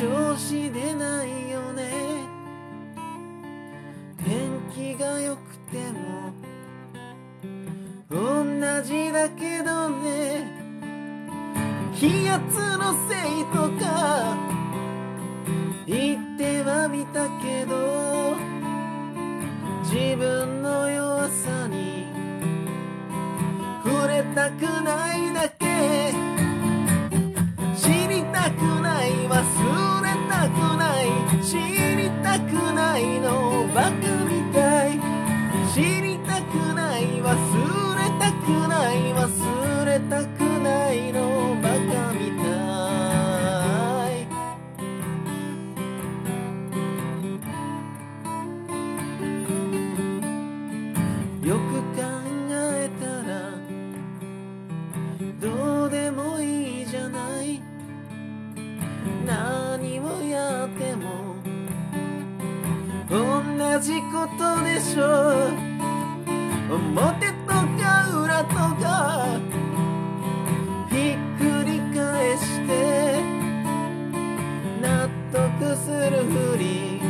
じでないよね。天気が良くても同じだけどね。気圧のせいとか言ってはみたけど自分の弱さに触れたくないたくないの？バカみたい。知りたくない？忘れたくない？忘れたくないの？バカみたい。よく考えたらどうでもいいじゃない。何をやってもじことでしょう。表とか裏とかひっくり返して納得するふり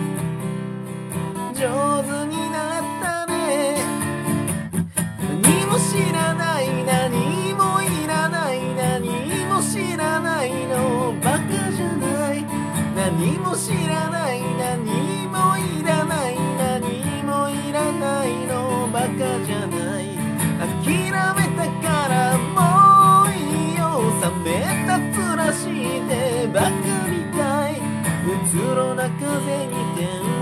上手になったね。何も知らない何もいらない何も知らないのバカじゃない何も知らない。してばかりたい。うつろな風に点を